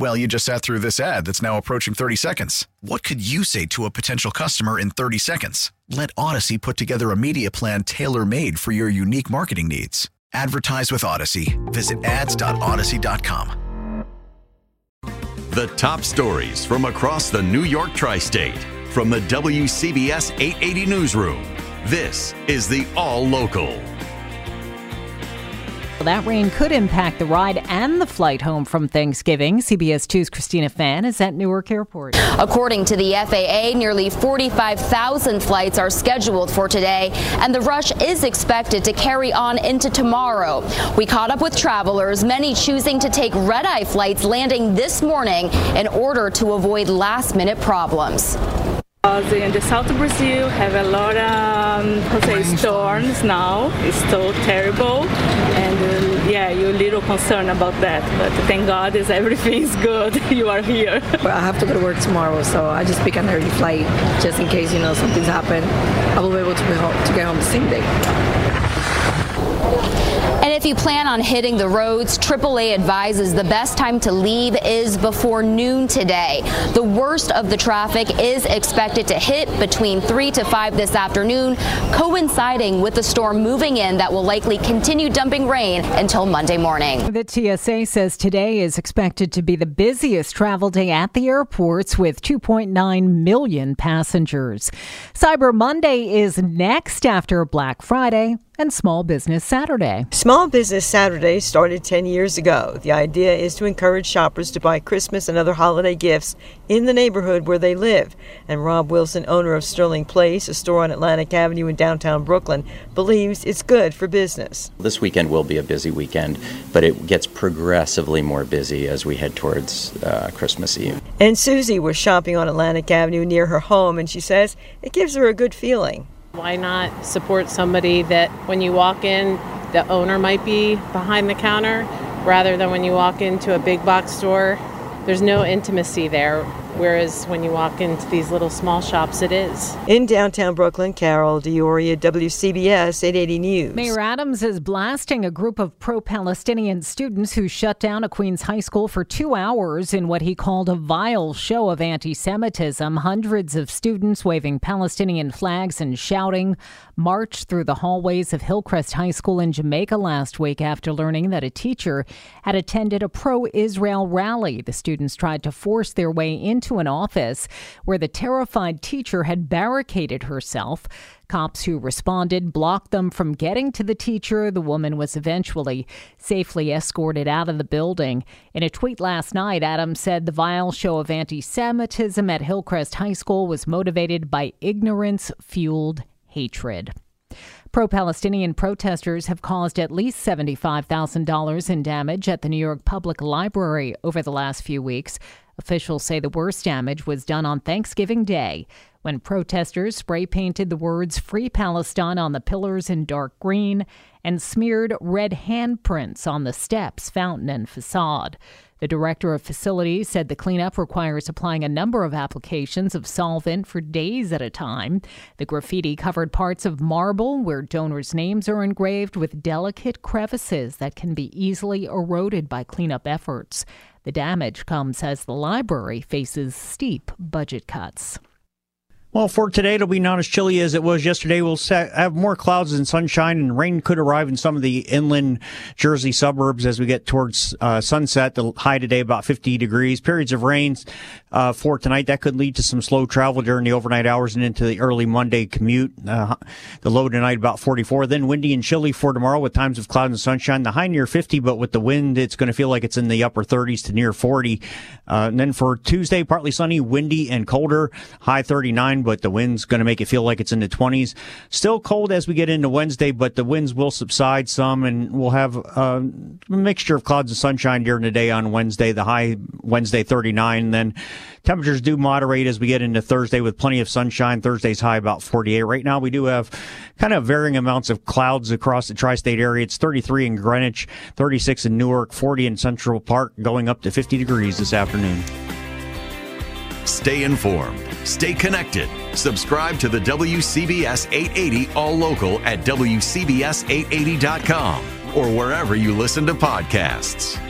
Well, you just sat through this ad that's now approaching 30 seconds. What could you say to a potential customer in 30 seconds? Let Audacy put together a media plan tailor made for your unique marketing needs. Advertise with Audacy. Visit ads.audacy.com. The top stories from across the New York tri state from the WCBS 880 Newsroom. This is the All Local. That rain could impact the ride and the flight home from Thanksgiving. CBS 2's Christina Fan is at Newark Airport. According to the FAA, nearly 45,000 flights are scheduled for today, and the rush is expected to carry on into tomorrow. We caught up with travelers, many choosing to take red eye flights landing this morning in order to avoid last minute problems. Uh, in the south of Brazil have a lot of um, say storms now. It's so terrible, and yeah, you're a little concerned about that. But thank God, is everything's good. you are here. But I have to go to work tomorrow, so I just pick an early flight just in case you know something's happened. I will be able to to get home the same day. And if you plan on hitting the roads, AAA advises the best time to leave is before noon today. The worst of the traffic is expected to hit between 3 to 5 this afternoon, coinciding with the storm moving in that will likely continue dumping rain until Monday morning. The TSA says today is expected to be the busiest travel day at the airports with 2.9 million passengers. Cyber Monday is next after Black Friday and Small Business Saturday. Small Business Saturday started 10 years ago. The idea is to encourage shoppers to buy Christmas and other holiday gifts in the neighborhood where they live. And Rob Wilson, owner of Sterling Place, a store on Atlantic Avenue in downtown Brooklyn, believes it's good for business. This weekend will be a busy weekend, but it gets progressively more busy as we head towards uh, Christmas Eve. And Susie was shopping on Atlantic Avenue near her home, and she says it gives her a good feeling. Why not support somebody that when you walk in, the owner might be behind the counter rather than when you walk into a big box store? There's no intimacy there Whereas when you walk into these little small shops, it is. In downtown Brooklyn, Carol D'Auria, WCBS 880 News. Mayor Adams is blasting a group of pro Palestinian students who shut down a Queens high school for two hours in what he called a vile show of anti Semitism. Hundreds of students waving Palestinian flags and shouting marched through the hallways of Hillcrest High School in Jamaica last week after learning that a teacher had attended a pro Israel rally. The students tried to force their way into into an office where the terrified teacher had barricaded herself. Cops who responded blocked them from getting to the teacher. The woman was eventually safely escorted out of the building. In a tweet last night, Adams said the vile show of anti Semitism at Hillcrest High School was motivated by ignorance fueled hatred. Pro Palestinian protesters have caused at least $75,000 in damage at the New York Public Library over the last few weeks. Officials say the worst damage was done on Thanksgiving Day when protesters spray painted the words Free Palestine on the pillars in dark green and smeared red handprints on the steps, fountain, and facade. The director of facilities said the cleanup requires applying a number of applications of solvent for days at a time. The graffiti covered parts of marble where donors' names are engraved with delicate crevices that can be easily eroded by cleanup efforts. The damage comes as the library faces steep budget cuts. Well, for today, it'll be not as chilly as it was yesterday. We'll have more clouds and sunshine, and rain could arrive in some of the inland Jersey suburbs as we get towards uh, sunset. The high today about 50 degrees. Periods of rain uh, for tonight. That could lead to some slow travel during the overnight hours and into the early Monday commute. Uh, the low tonight about 44. Then windy and chilly for tomorrow with times of cloud and sunshine. The high near 50, but with the wind, it's going to feel like it's in the upper 30s to near 40. Uh, and then for Tuesday, partly sunny, windy and colder. High 39, but the wind's going to make it feel like it's in the 20s. Still cold as we get into Wednesday, but the winds will subside some, and we'll have uh, a mixture of clouds and sunshine during the day on Wednesday. The high Wednesday 39, then Temperatures do moderate as we get into Thursday with plenty of sunshine. Thursday's high about 48. Right now, we do have kind of varying amounts of clouds across the tri state area. It's 33 in Greenwich, 36 in Newark, 40 in Central Park, going up to 50 degrees this afternoon. Stay informed. Stay connected. Subscribe to the WCBS 880 All Local at WCBS880.com or wherever you listen to podcasts.